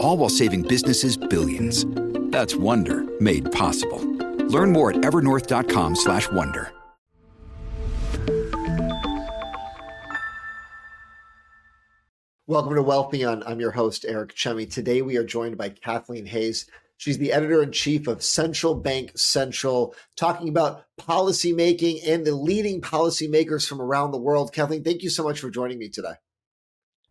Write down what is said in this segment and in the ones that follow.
All while saving businesses billions. That's Wonder made possible. Learn more at evernorth.com/wonder. Welcome to Wealthion. I'm your host, Eric Chemi. Today we are joined by Kathleen Hays. She's the editor in chief of Central Bank Central, talking about policy making and the leading policymakers from around the world. Kathleen, thank you so much for joining me today.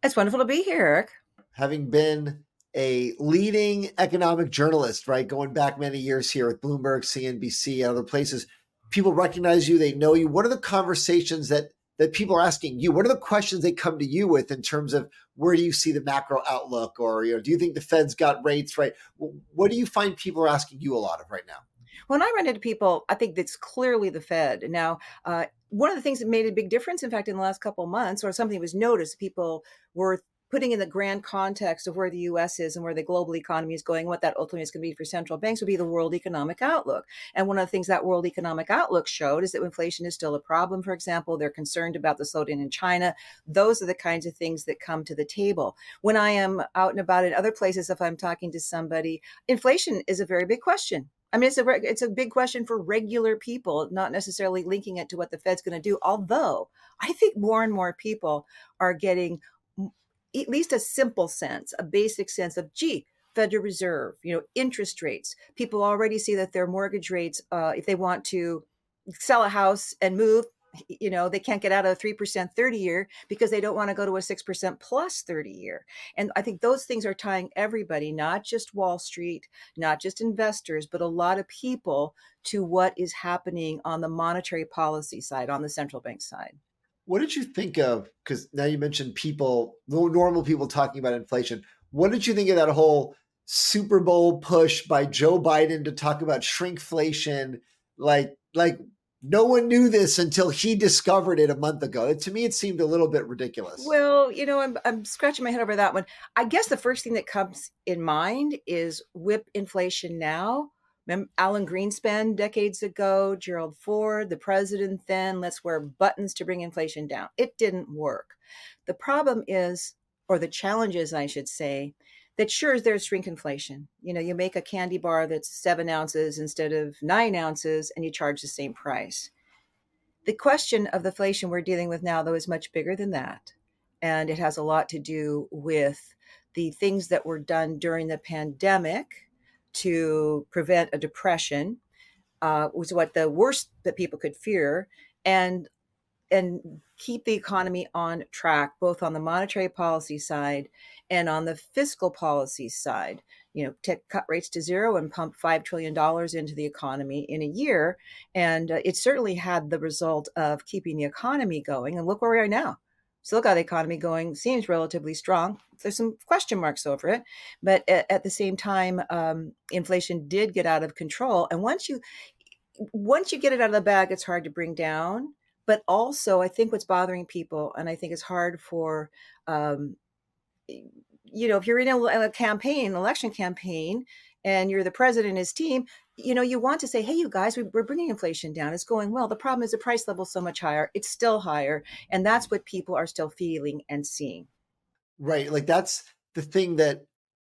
It's wonderful to be here, Eric. Having been a leading economic journalist, right, going back many years here at Bloomberg, CNBC, and other places, people recognize you, they know you. What are the conversations that that people are asking you? What are the questions they come to you with in terms of where do you see the macro outlook, or you know, do you think the Fed's got rates right? What do you find people are asking you a lot of right now? When I run into people, I think that's clearly the Fed. Now, uh, one of the things that made a big difference, in fact, in the last couple months, or something was noticed, people were putting in the grand context of where the US is and where the global economy is going, what that ultimately is going to be for central banks would be the world economic outlook. And one of the things that world economic outlook showed is that inflation is still a problem, for example. They're concerned about the slowdown in China. Those are the kinds of things that come to the table. When I am out and about in other places, if I'm talking to somebody, inflation is a very big question. I mean, it's a it's a big question for regular people, not necessarily linking it to what the Fed's going to do. Although I think more and more people are getting at least a simple sense, a basic sense of, gee, Federal Reserve, you know, interest rates. People already see that their mortgage rates, uh, if they want to sell a house and move, you know, they can't get out of a 3% 30 year because they don't want to go to a 6% plus 30 year. And I think those things are tying everybody, not just Wall Street, not just investors, but a lot of people to what is happening on the monetary policy side, on the central bank side. What did you think of? Because now you mentioned people, normal people talking about inflation. What did you think of that whole Super Bowl push by Joe Biden to talk about shrinkflation? Like, like no one knew this until he discovered it a month ago. To me, it seemed a little bit ridiculous. Well, you know, I'm I'm scratching my head over that one. I guess the first thing that comes in mind is whip inflation now Alan Greenspan decades ago, Gerald Ford, the president then, let's wear buttons to bring inflation down. It didn't work. The problem is, or the challenge is, I should say, that sure there's shrinkflation. You know, you make a candy bar that's seven ounces instead of nine ounces and you charge the same price. The question of the inflation we're dealing with now, though, is much bigger than that. And it has a lot to do with the things that were done during the pandemic to prevent a depression uh, was what the worst that people could fear, and and keep the economy on track, both on the monetary policy side and on the fiscal policy side. You know, to cut rates to zero and pump five trillion dollars into the economy in a year, and uh, it certainly had the result of keeping the economy going. And look where we are now still got the economy going, seems relatively strong. There's some question marks over it, but at, at the same time, um, inflation did get out of control. And once you once you get it out of the bag, it's hard to bring down. But also, I think what's bothering people, and I think it's hard for, um, you know, if you're in a, a campaign, election campaign, and you're the president and his team, you know, you want to say, hey, you guys, we're bringing inflation down. It's going well. The problem is the price level so much higher. It's still higher. And that's what people are still feeling and seeing. Right. Like that's the thing that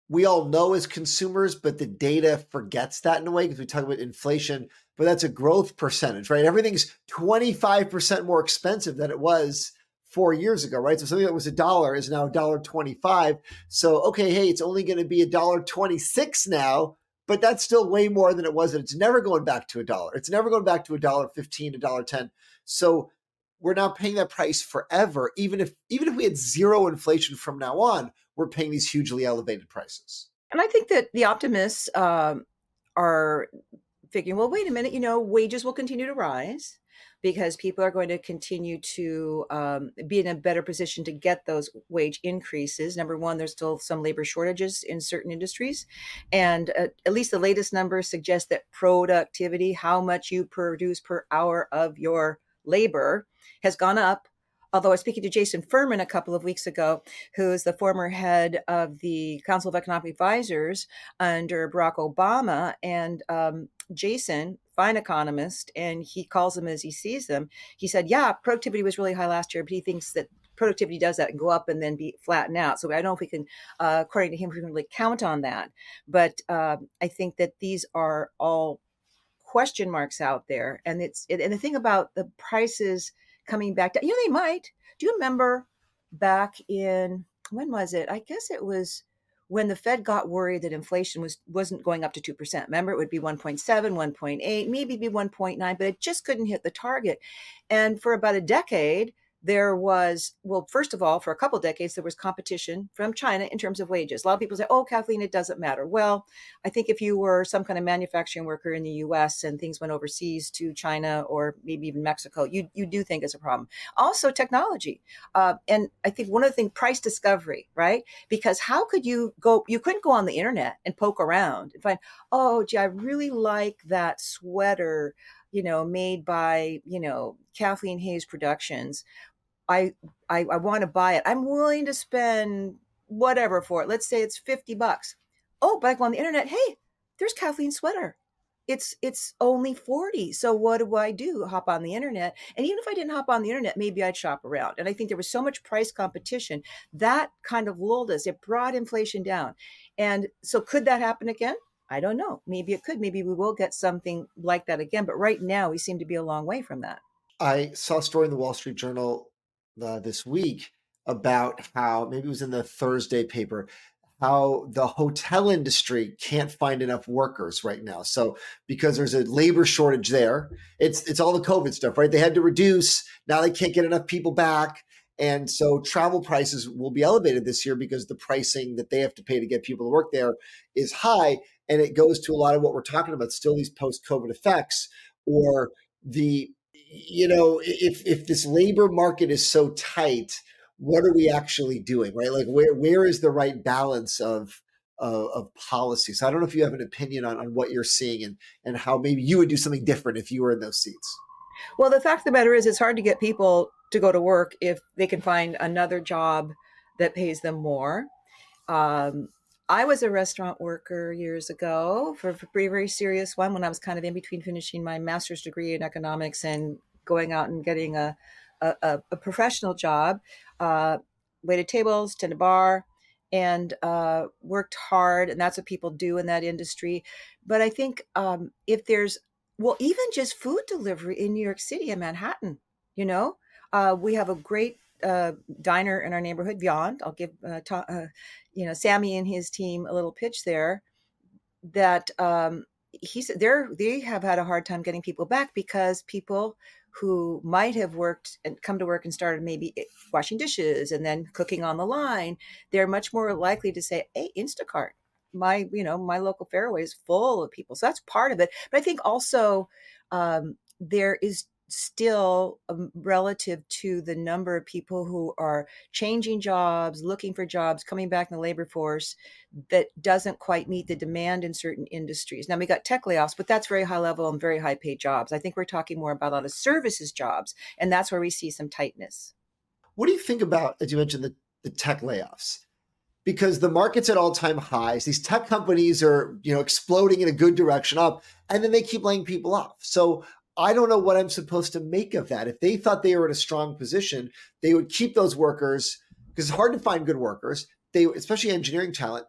we all know as consumers, but the data forgets that in a way because we talk about inflation, but that's a growth percentage, right? Everything's 25% more expensive than it was four years ago, right? So something that was a dollar is now a dollar 25. So, okay, hey, it's only going to be a dollar 26 now but that's still way more than it was. And it's never going back to a dollar. It's never going back to a dollar fifteen, a dollar ten. So we're now paying that price forever. Even if even if we had zero inflation from now on, we're paying these hugely elevated prices. And I think that the optimists um, are figuring, well, wait a minute, you know, wages will continue to rise because people are going to continue to um, be in a better position to get those wage increases. Number one, there's still some labor shortages in certain industries. And uh, at least the latest numbers suggest that productivity, how much you produce per hour of your labor, has gone up although I was speaking to Jason Furman a couple of weeks ago, who is the former head of the Council of Economic Advisors under Barack Obama, and um, Jason fine economist, and he calls them as he sees them. He said, "Yeah, productivity was really high last year, but he thinks that." Productivity does that and go up and then be flatten out. So I don't know if we can, uh, according to him, we can really count on that. But uh, I think that these are all question marks out there, and it's and the thing about the prices coming back down, you know, they might. Do you remember back in when was it? I guess it was when the Fed got worried that inflation was wasn't going up to 2%. Remember it would be 1.7, 1.8, maybe be 1.9, but it just couldn't hit the target. And for about a decade, there was well first of all for a couple decades there was competition from china in terms of wages. A lot of people say oh kathleen it doesn't matter. Well i think if you were some kind of manufacturing worker in the us and things went overseas to china or maybe even mexico you, you do think it's a problem. Also technology uh, and i think one of the things price discovery right? Because how could you go you couldn't go on the internet and poke around and find oh gee i really like that sweater you know, made by, you know, Kathleen Hays Productions. I I, I want to buy it. I'm willing to spend whatever for it. Let's say it's 50 bucks. Oh, but I go on the internet, hey, there's Kathleen sweater. It's it's only 40. So what do I do? Hop on the internet. And even if I didn't hop on the internet, maybe I'd shop around. And I think there was so much price competition that kind of lulled us. It brought inflation down. And so could that happen again? I don't know. Maybe it could. Maybe we will get something like that again. But right now, we seem to be a long way from that. I saw a story in the Wall Street Journal uh, this week about how maybe it was in the Thursday paper how the hotel industry can't find enough workers right now. So because there's a labor shortage there, it's it's all the COVID stuff, right? They had to reduce. Now they can't get enough people back. And so travel prices will be elevated this year because the pricing that they have to pay to get people to work there is high. And it goes to a lot of what we're talking about, still these post-COVID effects or the you know, if if this labor market is so tight, what are we actually doing, right? Like where where is the right balance of of, of policy? So I don't know if you have an opinion on, on what you're seeing and and how maybe you would do something different if you were in those seats. Well, the fact of the matter is, it's hard to get people to go to work if they can find another job that pays them more. Um, I was a restaurant worker years ago for a very, very serious one when I was kind of in between finishing my master's degree in economics and going out and getting a, a, a professional job. Uh, waited tables, tended a bar, and uh, worked hard. And that's what people do in that industry. But I think um, if there's, well, even just food delivery in New York City and Manhattan, you know, uh, we have a great uh, diner in our neighborhood, Beyond. I'll give uh, ta- uh, you know Sammy and his team a little pitch there. That um, he said they're they have had a hard time getting people back because people who might have worked and come to work and started maybe washing dishes and then cooking on the line, they're much more likely to say, "Hey, Instacart." My, you know, my local fairway is full of people, so that's part of it. But I think also um, there is still um, relative to the number of people who are changing jobs, looking for jobs, coming back in the labor force that doesn't quite meet the demand in certain industries. Now we got tech layoffs, but that's very high level and very high paid jobs. I think we're talking more about a lot of services jobs, and that's where we see some tightness. What do you think about, as you mentioned, the, the tech layoffs? Because the market's at all-time highs. These tech companies are, you know, exploding in a good direction up, and then they keep laying people off. So I don't know what I'm supposed to make of that. If they thought they were in a strong position, they would keep those workers because it's hard to find good workers. They, especially engineering talent,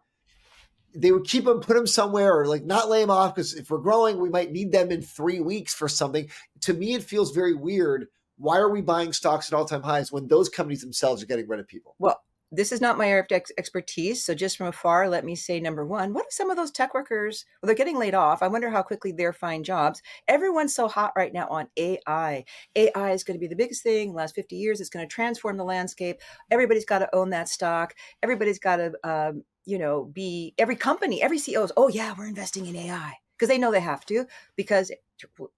they would keep them, put them somewhere, or like not lay them off because if we're growing, we might need them in three weeks for something. To me, it feels very weird. Why are we buying stocks at all time highs when those companies themselves are getting rid of people? Well, this is not my area of ex- expertise. So just from afar, let me say number one, what if some of those tech workers, well, they're getting laid off. I wonder how quickly they're find jobs. Everyone's so hot right now on AI. AI is going to be the biggest thing. The last 50 years, it's going to transform the landscape. Everybody's got to own that stock. Everybody's got to, um, you know, be every company, every CEO is, oh yeah, we're investing in AI because they know they have to because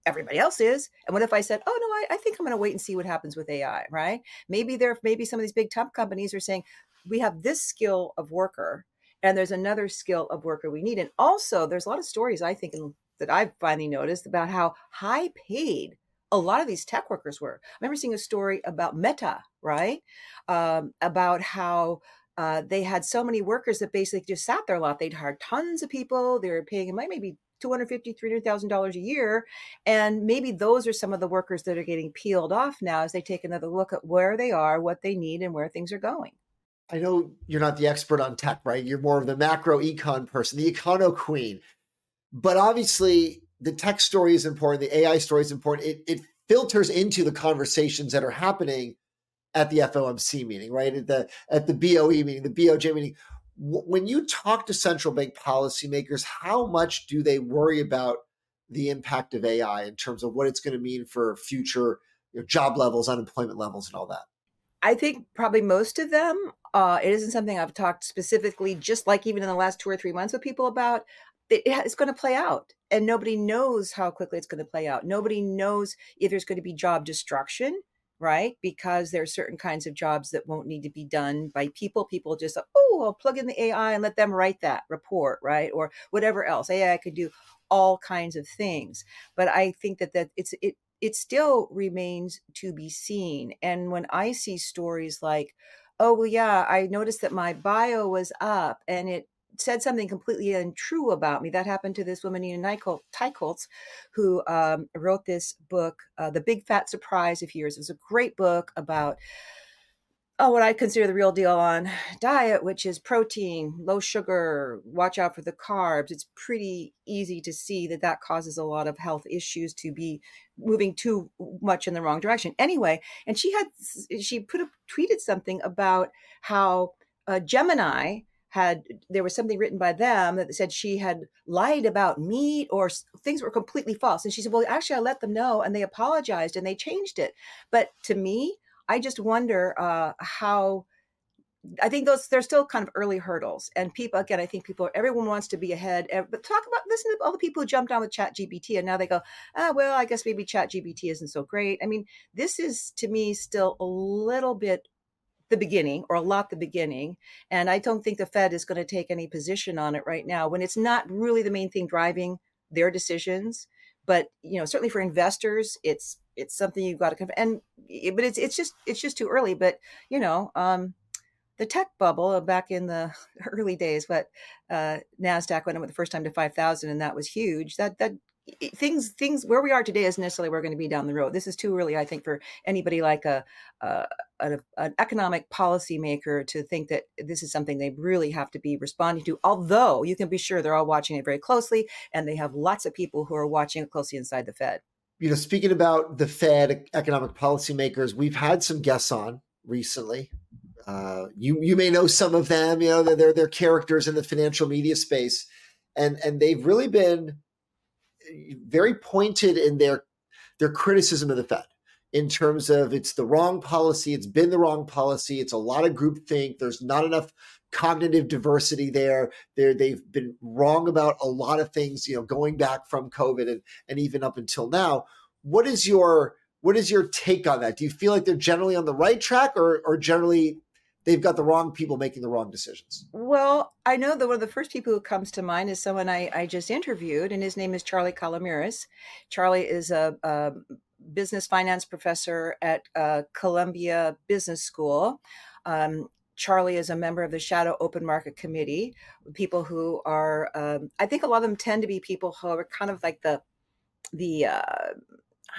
everybody else is. And what if I said, oh no, I, I think I'm going to wait and see what happens with AI, right? Maybe there, maybe some of these big tech companies are saying we have this skill of worker and there's another skill of worker we need. And also there's a lot of stories I think in, that I've finally noticed about how high paid a lot of these tech workers were. I remember seeing a story about Meta, right? Um, about how uh, they had so many workers that basically just sat there a lot. They'd hired tons of people. They were paying it might maybe $250,000, $300,000 a year. And maybe those are some of the workers that are getting peeled off now as they take another look at where they are, what they need, and where things are going. I know you're not the expert on tech, right? You're more of the macro econ person, the econo queen. But obviously, the tech story is important, the AI story is important. It, it filters into the conversations that are happening at the FOMC meeting, right? At the at the BOE meeting, the BOJ meeting when you talk to central bank policymakers, how much do they worry about the impact of AI in terms of what it's going to mean for future you know, job levels, unemployment levels, and all that? I think probably most of them. Uh, it isn't something I've talked specifically, just like even in the last two or three months with people about. It's going to play out, and nobody knows how quickly it's going to play out. Nobody knows if there's going to be job destruction right? Because there are certain kinds of jobs that won't need to be done by people. People just, oh, I'll plug in the AI and let them write that report, right? Or whatever else. AI could do all kinds of things. But I think that that it's it it still remains to be seen. And when I see stories like, oh well, yeah, I noticed that my bio was up and it said something completely untrue about me. That happened to this woman, Nina Teicholz, who um, wrote this book, uh, The Big Fat Surprise of Years. It was a great book about oh, what I consider the real deal on diet, which is protein, low sugar, watch out for the carbs. It's pretty easy to see that that causes a lot of health issues to be moving too much in the wrong direction. Anyway, and she had she put tweeted something about how uh, Gemini had there was something written by them that said she had lied about meat or things were completely false and she said well actually i let them know and they apologized and they changed it but to me i just wonder uh, how I think those they're still kind of early hurdles, and people again. I think people, everyone wants to be ahead. But talk about listen to all the people who jumped on with Chat GPT, and now they go, ah, well, I guess maybe Chat GPT isn't so great. I mean, this is to me still a little bit the beginning or a lot the beginning. And I don't think the Fed is going to take any position on it right now when it's not really the main thing driving their decisions. But you know, certainly for investors, it's it's something you've got to and but it's it's just it's just too early. But you know, um, the tech bubble back in the early days, what uh, Nasdaq went up the first time to five thousand, and that was huge. That that things things where we are today isn't necessarily we're going to be down the road. This is too early, I think, for anybody like a, a, a, an economic policymaker to think that this is something they really have to be responding to. Although you can be sure they're all watching it very closely, and they have lots of people who are watching it closely inside the Fed. You know, speaking about the Fed, economic policymakers, we've had some guests on recently. Uh, you you may know some of them. You know, they're they're characters in the financial media space, and and they've really been very pointed in their their criticism of the Fed in terms of it's the wrong policy, it's been the wrong policy, it's a lot of groupthink, there's not enough cognitive diversity there. They're, they've been wrong about a lot of things, you know, going back from COVID and, and even up until now. What is your what is your take on that? Do you feel like they're generally on the right track or or generally they've got the wrong people making the wrong decisions? Well, I know that one of the first people who comes to mind is someone I, I just interviewed, and his name is Charlie Calomiris. Charlie is a, a business finance professor at uh, Columbia Business School. Um, Charlie is a member of the Shadow Open Market Committee, people who are, um, I think a lot of them tend to be people who are kind of like the, the, uh,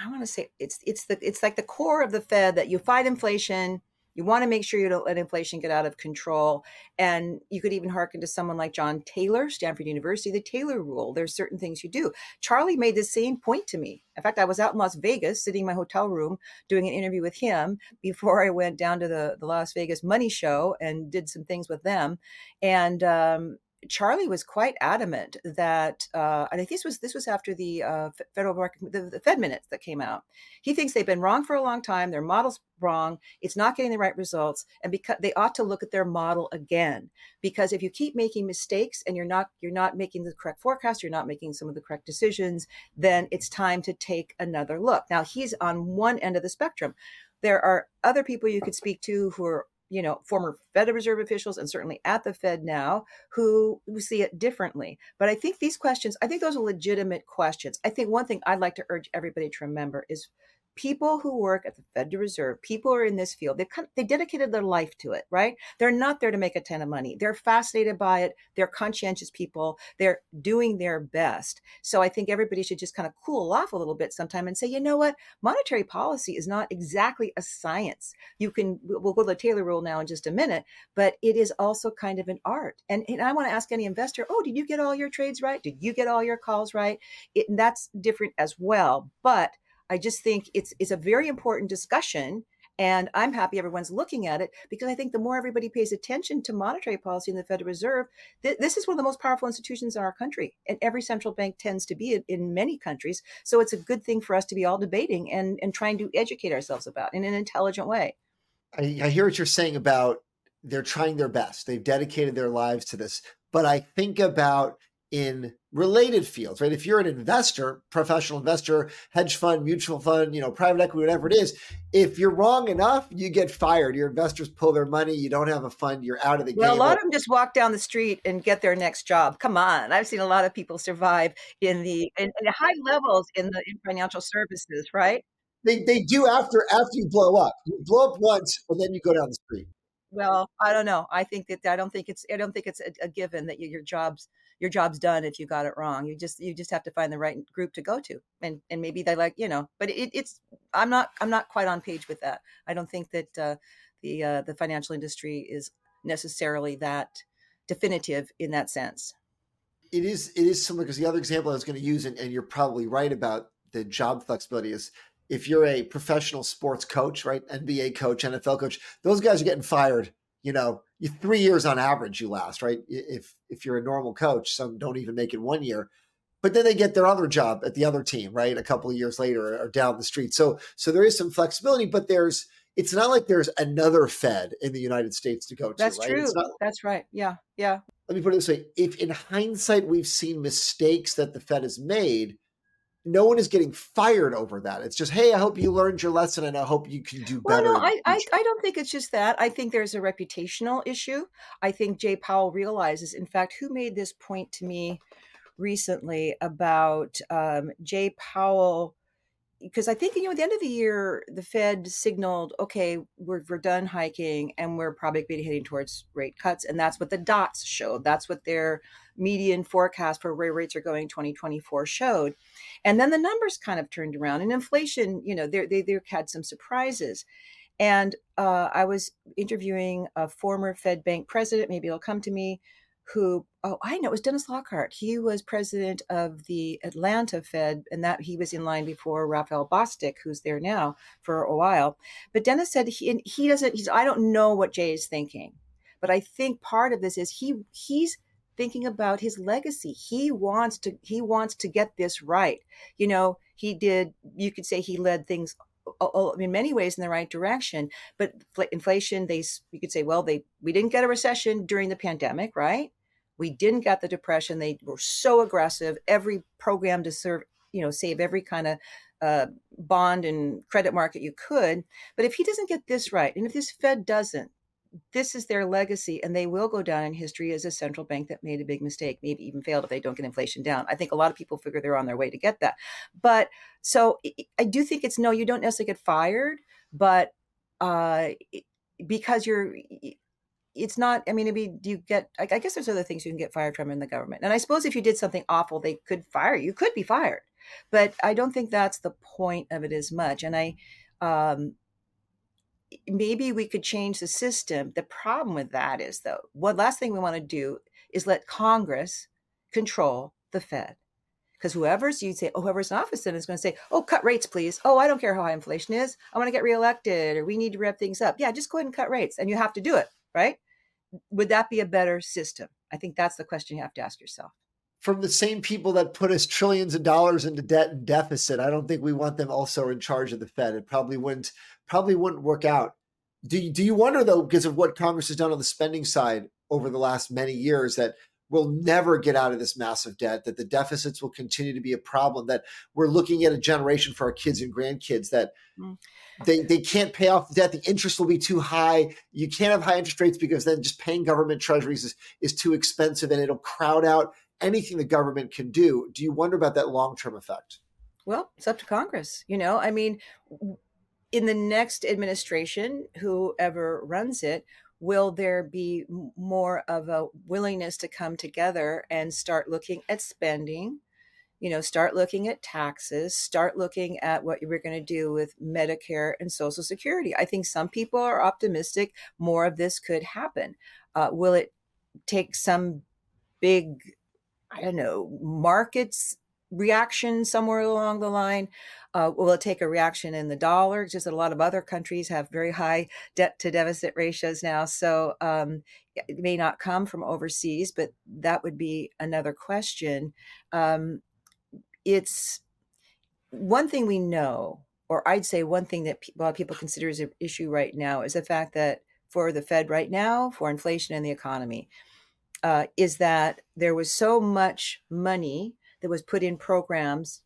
I want to say it's it's the it's like the core of the Fed that you fight inflation, You want to make sure you don't let inflation get out of control. And you could even hearken to someone like John Taylor, Stanford University, the Taylor rule. There's certain things you do. Charlie made the same point to me. In fact, I was out in Las Vegas sitting in my hotel room doing an interview with him before I went down to the, the Las Vegas Money Show and did some things with them. And um, Charlie was quite adamant that, uh, and I think this was this was after the uh, federal the, the, Fed minutes that came out. He thinks they've been wrong for a long time. Their model's wrong. It's not getting the right results, and because they ought to look at their model again. Because if you keep making mistakes and you're not you're not making the correct forecast, you're not making some of the correct decisions, then it's time to take another look. Now he's on one end of the spectrum. There are other people you could speak to who are you know, former Federal Reserve officials and certainly at the Fed now who, see it differently. But I think these questions, I think those are legitimate questions. I think one thing I'd like to urge everybody to remember is people who work at the Federal Reserve, people who are in this field, they they dedicated their life to it, right? They're not there to make a ton of money. They're fascinated by it. They're conscientious people. They're doing their best. So I think everybody should just kind of cool off a little bit sometime and say, you know what? Monetary policy is not exactly a science. You can we'll go to the Taylor rule now in just a minute, but it is also kind of an art. And, and I want to ask any investor, oh, did you get all your trades right? Did you get all your calls right? It, that's different as well. But I just think it's it's a very important discussion. And I'm happy everyone's looking at it because I think the more everybody pays attention to monetary policy in the Federal Reserve, th- this is one of the most powerful institutions in our country. And every central bank tends to be in, in many countries. So it's a good thing for us to be all debating and, and trying to educate ourselves about in an intelligent way. I, I hear what you're saying about they're trying their best. They've dedicated their lives to this. But I think about in related fields, right? If you're an investor, professional investor, hedge fund, mutual fund, you know, private equity, whatever it is, if you're wrong enough, you get fired. Your investors pull their money. You don't have a fund. You're out of the well, game. Well, a lot of them just walk down the street and get their next job. Come on, I've seen a lot of people survive in the in, in high levels in the in financial services, right? They they do after after you blow up. You blow up once, and then you go down the street. Well, I don't know. I think that I don't think it's I don't think it's a, a given that you, your jobs your job's done if you got it wrong. You just you just have to find the right group to go to, and and maybe they like you know. But it, it's I'm not I'm not quite on page with that. I don't think that uh, the uh, the financial industry is necessarily that definitive in that sense. It is it is similar because the other example I was going to use, and, and you're probably right about the job flexibility is if you're a professional sports coach, right, NBA coach, NFL coach, those guys are getting fired you know, you, three years on average you last, right? If if you're a normal coach, some don't even make it one year, but then they get their other job at the other team, right? A couple of years later or down the street. So so there is some flexibility, but there's it's not like there's another Fed in the United States to go to. That's right? true. Not, That's right. Yeah, yeah. Let me put it this way: if in hindsight we've seen mistakes that the Fed has made, no one is getting fired over that. It's just, hey, I hope you learned your lesson and I hope you can do better. Well, no, I, I, I, don't think it's just that. I think there's a reputational issue. I think Jay Powell realizes, in fact, who made this point to me recently about um, Jay Powell because I think you know at the end of the year the Fed signaled, okay, we're we're done hiking and we're probably be heading towards rate cuts, and that's what the dots showed. That's what their median forecast for where rates are going 2024 showed, and then the numbers kind of turned around, and inflation, you know, they they, they had some surprises. And uh, I was interviewing a former Fed bank president. Maybe it'll come to me who oh i know it was dennis lockhart. He was president of the atlanta fed and that he was in line before raphael bostic who's there now for a while. But dennis said he he doesn't he's i don't know what jay is thinking. But i think part of this is he he's thinking about his legacy. He wants to he wants to get this right. You know he did you could say he led things in many ways in the right direction but inflation they you could say well they we didn't get a recession during the pandemic right we didn't get the depression. They were so aggressive. Every program to serve, you know, save every kind of uh, bond and credit market you could. But if he doesn't get this right, and if this Fed doesn't, this is their legacy, and they will go down in history as a central bank that made a big mistake, maybe even failed if they don't get inflation down. I think a lot of people figure they're on their way to get that. But so I do think it's no, you don't necessarily get fired, but uh, because you're it's not i mean maybe you get I, I guess there's other things you can get fired from in the government and i suppose if you did something awful they could fire you could be fired but i don't think that's the point of it as much and i um maybe we could change the system. The problem with that is, though, one last thing we want to do is let Congress control the Fed. Because whoever's you'd say, oh, whoever's in office then is going to say, oh, cut rates, please. Oh, I don't care how high inflation is. I want to get reelected, or we need to rev things up. Yeah, just go ahead and cut rates, and you have to do it, right? Would that be a better system? I think that's the question you have to ask yourself from the same people that put us trillions of dollars into debt and deficit. I don't think we want them also in charge of the Fed. It probably wouldn't probably wouldn't work out. Do you, do you wonder though, because of what Congress has done on the spending side over the last many years, that we'll never get out of this massive debt, that the deficits will continue to be a problem, that we're looking at a generation for our kids and grandkids that mm. they, they can't pay off the debt, the interest will be too high. You can't have high interest rates because then just paying government treasuries is, is too expensive and it'll crowd out anything the government can do. Do you wonder about that long term effect? Well, it's up to Congress. You know, I mean, in the next administration, whoever runs it, will there be more of a willingness to come together and start looking at spending? You know, start looking at taxes, start looking at what we're going to do with Medicare and Social Security. I think some people are optimistic more of this could happen. Uh, will it take some big I don't know, markets reaction somewhere along the line? Uh, will it take a reaction in the dollar? Just that a lot of other countries have very high debt to deficit ratios now. So um, it may not come from overseas, but that would be another question. Um, it's one thing we know, or I'd say one thing that a lot of people consider as an issue right now is the fact that for the Fed right now, for inflation and the economy, uh, is that there was so much money that was put in programs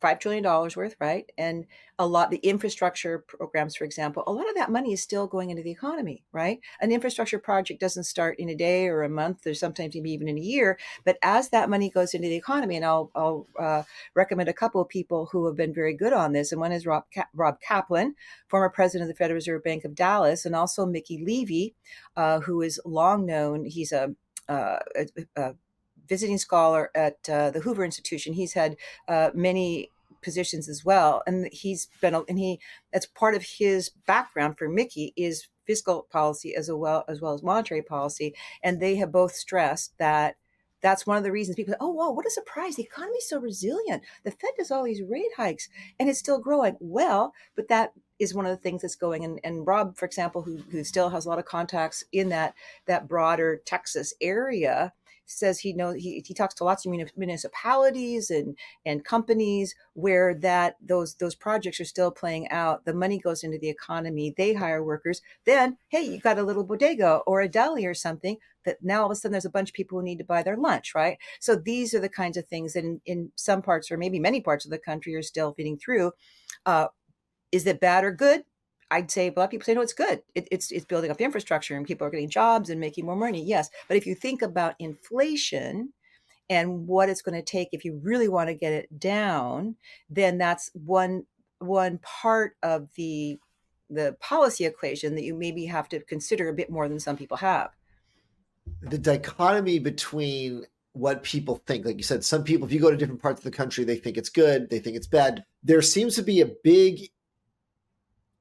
five trillion dollars worth, right? And a lot the infrastructure programs, for example, a lot of that money is still going into the economy, right? An infrastructure project doesn't start in a day or a month, or sometimes maybe even in a year. But as that money goes into the economy, and I'll, I'll uh, recommend a couple of people who have been very good on this, and one is Rob Rob Kaplan, former president of the Federal Reserve Bank of Dallas, and also Mickey Levy, uh, who is long known. He's a, uh, a, a visiting scholar at uh, the Hoover Institution. He's had uh, many positions as well, and he's been and he that's part of his background for Mickey is fiscal policy as well as well as monetary policy, and they have both stressed that that's one of the reasons people say, oh, wow, what a surprise. The economy's so resilient. The Fed does all these rate hikes and it's still growing. Well, but that is one of the things that's going. And, and Rob, for example, who, who still has a lot of contacts in that, that broader Texas area, says he knows he, he talks to lots of municipalities and and companies where that those those projects are still playing out. The money goes into the economy. They hire workers. Then hey you got a little bodega or a deli or something that now all of a sudden there's a bunch of people who need to buy their lunch right? So these are the kinds of things that in, in some parts or maybe many parts of the country are still feeding through uh, is it bad or good I'd say a lot of people say, no, it's good. It, it's it's building up the infrastructure and people are getting jobs and making more money. Yes, but if you think about inflation and what it's going to take if you really want to get it down, then that's one one part of the the policy equation that you maybe have to consider a bit more than some people have. The dichotomy between what people think. Like you said, some people, if you go to different parts of the country, they think it's good, they think it's bad. There seems to be a big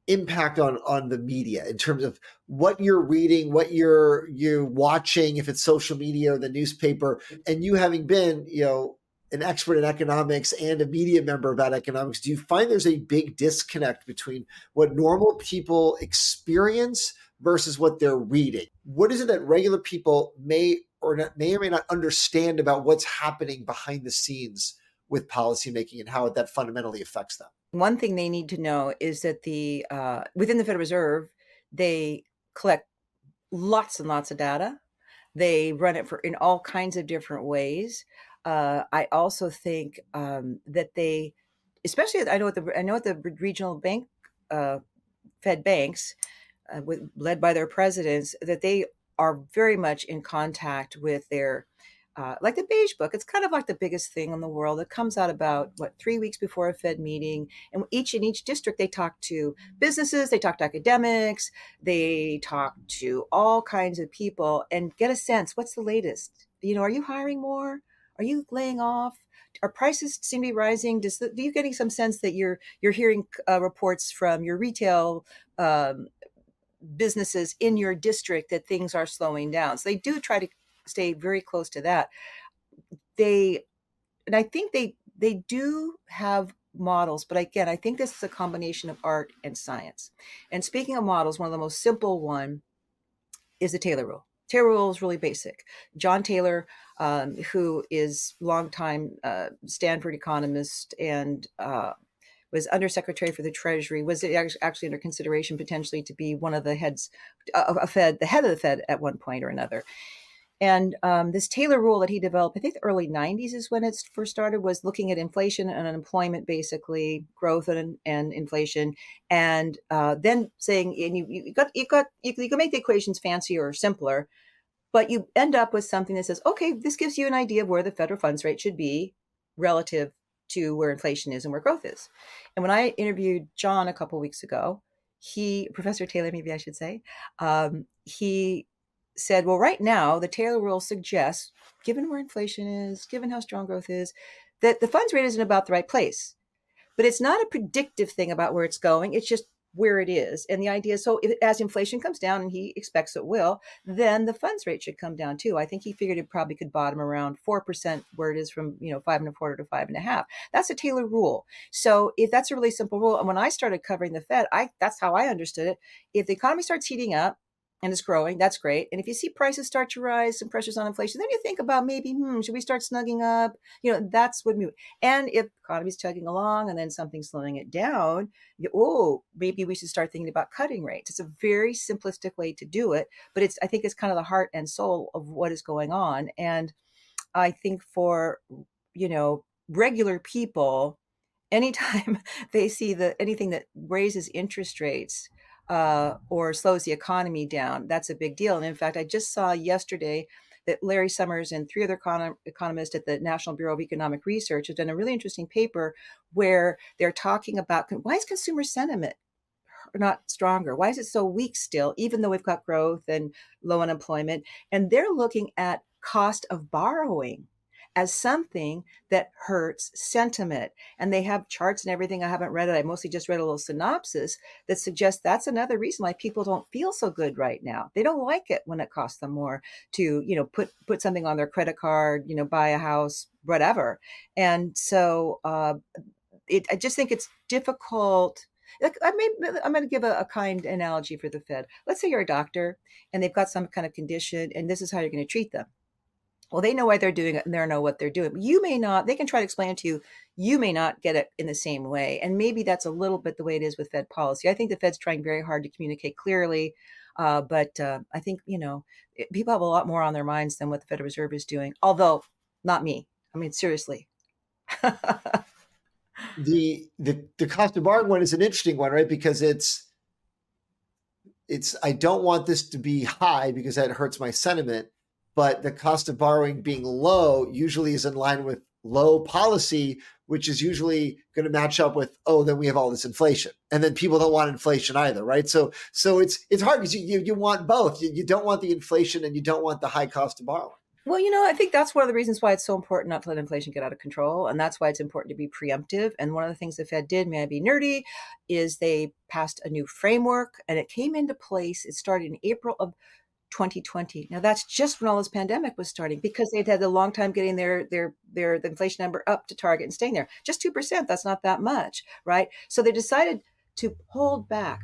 impact on on the media in terms of what you're reading what you're you're watching if it's social media or the newspaper and you having been you know an expert in economics and a media member about economics do you find there's a big disconnect between what normal people experience versus what they're reading? What is it that regular people may or not, may or may not understand about what's happening behind the scenes with policymaking and how that fundamentally affects them one thing they need to know is that the uh, within the Federal Reserve, they collect lots and lots of data. They run it for in all kinds of different ways. Uh, I also think um, that they, especially I know at the I know at the regional bank, uh, Fed banks, uh, with, led by their presidents, that they are very much in contact with their uh, like the beige book it's kind of like the biggest thing in the world it comes out about what three weeks before a fed meeting and each in each district they talk to businesses they talk to academics they talk to all kinds of people and get a sense what's the latest you know are you hiring more Are you laying off? Are prices seem to be rising? Does the, do you getting some sense that you're you're hearing uh, reports from your retail um, businesses in your district that things are slowing down? So they do try to stay very close to that. They and I think they they do have models but again i think this is a combination of art and science. And speaking of models one of the most simple one is the taylor rule. Taylor rule is really basic. John taylor um, who is longtime uh, stanford economist and uh, was undersecretary for the treasury was actually under consideration potentially to be one of the heads of a fed the head of the fed at one point or another and um, this Taylor rule that he developed, I think the early 90s is when it first started, was looking at inflation and unemployment, basically growth and, and inflation, and uh, then saying, and you, you got you got you, you can make the equations fancier or simpler, but you end up with something that says, okay, this gives you an idea of where the federal funds rate should be relative to where inflation is and where growth is. And when I interviewed John a couple weeks ago, he Professor Taylor, maybe I should say, um, he said, well, right now, the Taylor rule suggests, given where inflation is, given how strong growth is, that the funds rate isn't about the right place. But it's not a predictive thing about where it's going. It's just where it is. And the idea is so if, as inflation comes down, and he expects it will, then the funds rate should come down too. I think he figured it probably could bottom around 4% where it is from, you know, five and a quarter to five and a half. That's a Taylor rule. So if that's a really simple rule, and when I started covering the Fed, I that's how I understood it. If the economy starts heating up, and it's growing. That's great. And if you see prices start to rise, some pressures on inflation, then you think about maybe, hmm, should we start snugging up? You know, that's what move. And if economy's chugging along and then something's slowing it down, you, oh, maybe we should start thinking about cutting rates. It's a very simplistic way to do it, but it's I think it's kind of the heart and soul of what is going on. And I think for you know regular people, anytime they see the anything that raises interest rates uh, or slows the economy down, that's a big deal. And in fact, I just saw yesterday that Larry Summers and three other econ- economists at the National Bureau of Economic Research have done a really interesting paper where they're talking about why is consumer sentiment not stronger? Why is it so weak still, even though we've got growth and low unemployment? And they're looking at cost of borrowing as something that hurts sentiment. And they have charts and everything. I haven't read it. I mostly just read a little synopsis that suggests that's another reason why people don't feel so good right now. They don't like it when it costs them more to, you know, put put something on their credit card, you know, buy a house, whatever. And so uh, it, I just think it's difficult. Like I may, I'm going to give a, a, kind analogy for the Fed. Let's say you're a doctor and they've got some kind of condition, and this is how you're going to treat them well they know why they're doing it and they know what they're doing. You may not they can try to explain it to you. You may not get it in the same way and maybe that's a little bit the way it is with fed policy. I think the fed's trying very hard to communicate clearly uh, but uh, i think you know it, people have a lot more on their minds than what the federal reserve is doing although not me. I mean seriously. The the the cost of borrowing one is an interesting one right? Because it's it's i don't want this to be high because that hurts my sentiment but the cost of borrowing being low usually is in line with low policy, which is usually going to match up with oh, then we have all this inflation, and then people don't want inflation either, right? So so it's it's hard because you, you, you want both. You, you don't want the inflation and you don't want the high cost of borrowing. Well, you know, I think that's one of the reasons why it's so important not to let inflation get out of control. And that's why it's important to be preemptive. And one of the things the Fed did, may I be nerdy, is they passed a new framework and it came into place. It started in April of 2020. Now that's just when all this pandemic was starting because they'd had a long time getting their their their the inflation number up to target and staying there. Just 2%, that's not that much, right? So they decided to hold back.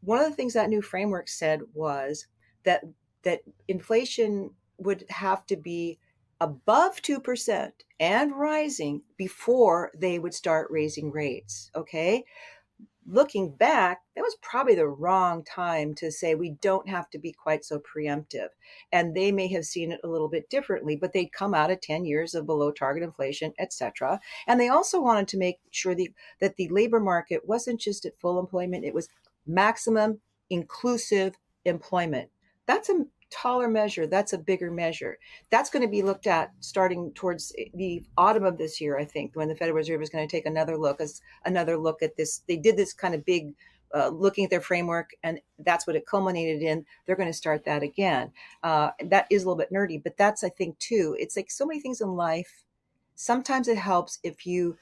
One of the things that new framework said was that that inflation would have to be above 2% and rising before they would start raising rates, okay? Looking back, that was probably the wrong time to say we don't have to be quite so preemptive. And they may have seen it a little bit differently, but they'd come out of 10 years of below target inflation, et cetera. And they also wanted to make sure the, that the labor market wasn't just at full employment, it was maximum inclusive employment. That's a taller measure. That's a bigger measure. That's going to be looked at starting towards the autumn of this year, I think, when the Federal Reserve is going to take another look as another look at this. They did this kind of big uh, looking at their framework, and that's what it culminated in. They're going to start that again. Uh, that is a little bit nerdy, but that's I think too. It's like so many things in life. sometimes it helps if you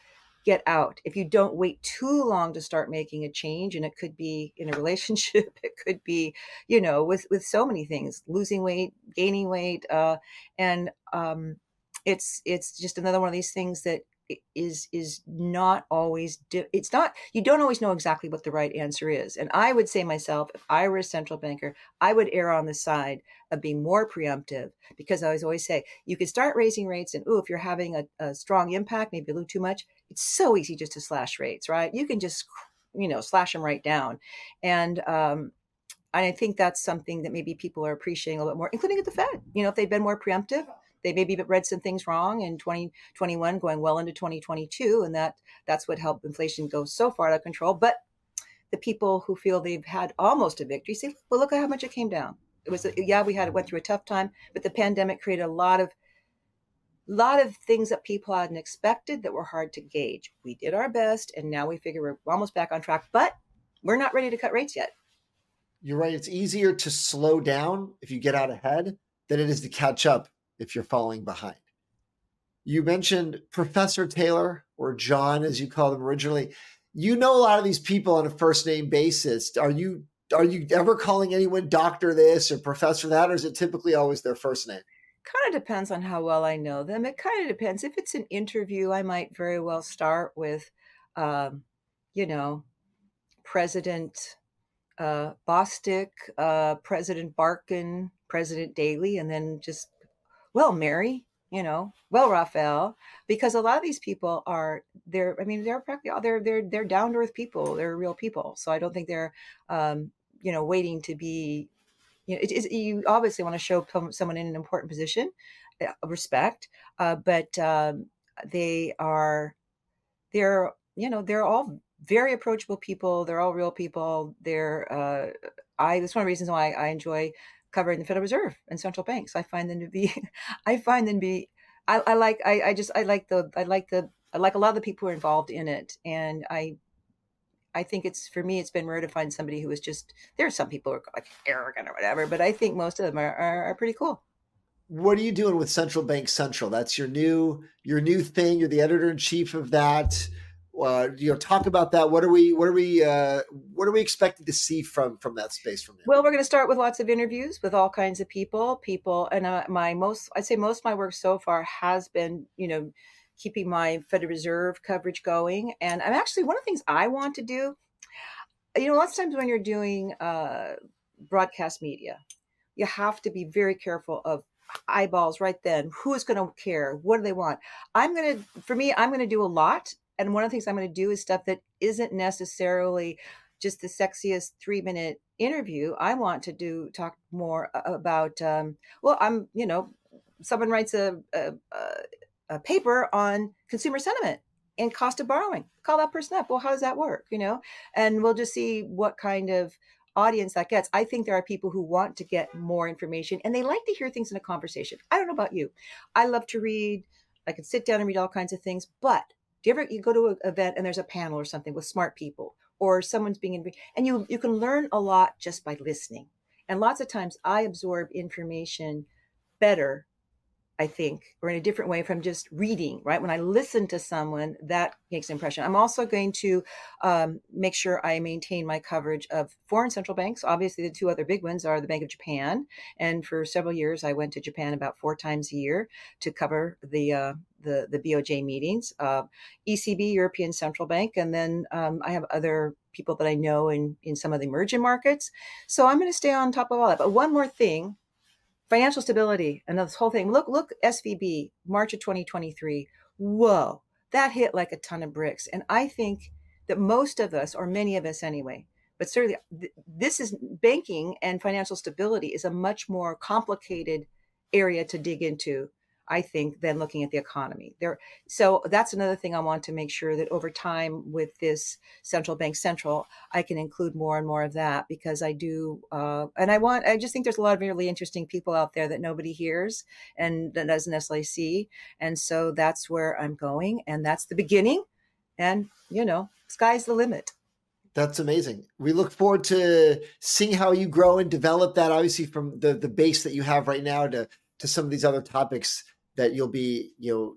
get out. If you don't wait too long to start making a change and it could be in a relationship it could be you know with with so many things losing weight gaining weight uh and um it's it's just another one of these things that is is not always di- it's not you don't always know exactly what the right answer is. And i would say myself if i were a central banker i would err on the side of being more preemptive because i always always say you can start raising rates and oh if you're having a, a strong impact maybe a little too much it's so easy just to slash rates right? You can just you know slash them right down. And um and I think that's something that maybe people are appreciating a little bit more, including at the Fed. You know, if they've been more preemptive, they maybe read some things wrong in 2021 going well into 2022 and that that's what helped inflation go so far out of control. But the people who feel they've had almost a victory say well look at how much it came down. It was yeah we had it went through a tough time but the pandemic created a lot of lot of things that people hadn't expected that were hard to gauge. We did our best and now we figure we're almost back on track but we're not ready to cut rates yet. You're right. It's easier to slow down if you get out ahead than it is to catch up if you're falling behind. You mentioned Professor Taylor or John, as you called him originally. You know a lot of these people on a first name basis. Are you are you ever calling anyone doctor this or professor that, or is it typically always their first name? Kind of depends on how well I know them. It kind of depends. If it's an interview, I might very well start with, um, you know, President uh, uh, President Barkin, President Daly, and then just well, Mary, you know, well, Raphael, because a lot of these people are they're, I mean, they're practically they're they're they're down to earth people. They're real people. So I don't think they're, um, you know, waiting to be. You know, it is you obviously want to show someone in an important position, uh, respect, uh, but um, they are, they're you know they're all very approachable people. They're all real people. They're uh, I. That's one of the reasons why I enjoy covering the Federal Reserve and central banks. I find them to be, I find them to be, I, I like, I, I just, I like the, I like the, I like a lot of the people who are involved in it. And I, I think it's for me, it's been rare to find somebody who is just. There are some people who are like arrogant or whatever, but I think most of them are, are, are pretty cool. What are you doing with Central Bank Central? That's your new your new thing. You're the editor in chief of that uh, you know talk about that. What are we what are we uh, what are we expecting to see from from that space from well we're going to start with lots of interviews with all kinds of people people and uh, my most i'd say most of my work so far has been you know keeping my federal reserve coverage going. And i'm actually one of the things i want to do you know lots of times when you're doing uh, broadcast media you have to be very careful of eyeballs right then. Who's going to care? What do they want? I'm going to for me i'm going to do a lot and one of the things I'm going to do is stuff that isn't necessarily just the sexiest three minute interview. I want to do talk more about. Um, well, I'm you know, someone writes a, a, a paper on consumer sentiment and cost of borrowing. Call that person up. Well, how does that work? You know, and we'll just see what kind of audience that gets. I think there are people who want to get more information and they like to hear things in a conversation. I don't know about you. I love to read. I can sit down and read all kinds of things, but do you ever you go to an event and there's a panel or something with smart people or someone's being and you you can learn a lot just by listening. And lots of times I absorb information better I think, or in a different way from just reading, right? When I listen to someone, that makes an impression. I'm also going to um, make sure I maintain my coverage of foreign central banks. Obviously, the two other big ones are the Bank of Japan. And for several years, I went to Japan about four times a year to cover the uh, the, the BOJ meetings, uh, ECB, European Central Bank, and then um, I have other people that I know in, in some of the emerging markets. So I'm going to stay on top of all that. But one more thing financial stability and this whole thing. Look, look, SVB, March of 2023. Whoa, that hit like a ton of bricks. And I think that most of us, or many of us anyway, but certainly this is banking and financial stability is a much more complicated area to dig into I think, than looking at the economy. There, so that's another thing I want to make sure that over time with this central bank central, I can include more and more of that because I do, uh, and I want, I just think there's a lot of really interesting people out there that nobody hears and that doesn't necessarily see, and so that's where I'm going, and that's the beginning, and you know, sky's the limit. That's amazing. We look forward to seeing how you grow and develop that. Obviously, from the the base that you have right now to to some of these other topics that you'll be you know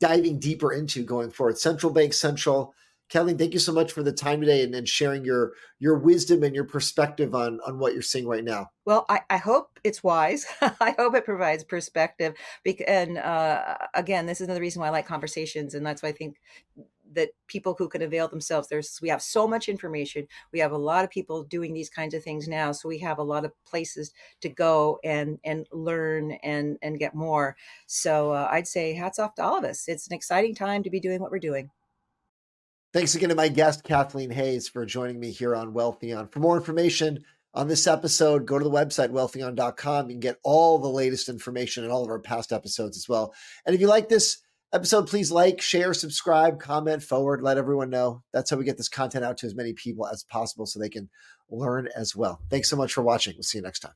diving deeper into going forward. Central Bank Central. Kathleen, thank you so much for the time today and, and sharing your your wisdom and your perspective on on what you're seeing right now. Well, I, I hope it's wise. I hope it provides perspective. And uh, again, this is another reason why I like conversations, and that's why I think that people who can avail themselves there's we have so much information we have a lot of people doing these kinds of things now so we have a lot of places to go and and learn and and get more so uh, i'd say hats off to all of us it's an exciting time to be doing what we're doing thanks again to my guest kathleen hays for joining me here on wealthion for more information on this episode, go to the website, wealthion.com. You can get all the latest information and all of our past episodes as well. And if you like this episode, please like, share, subscribe, comment, forward, let everyone know. That's how we get this content out to as many people as possible so they can learn as well. Thanks so much for watching. We'll see you next time.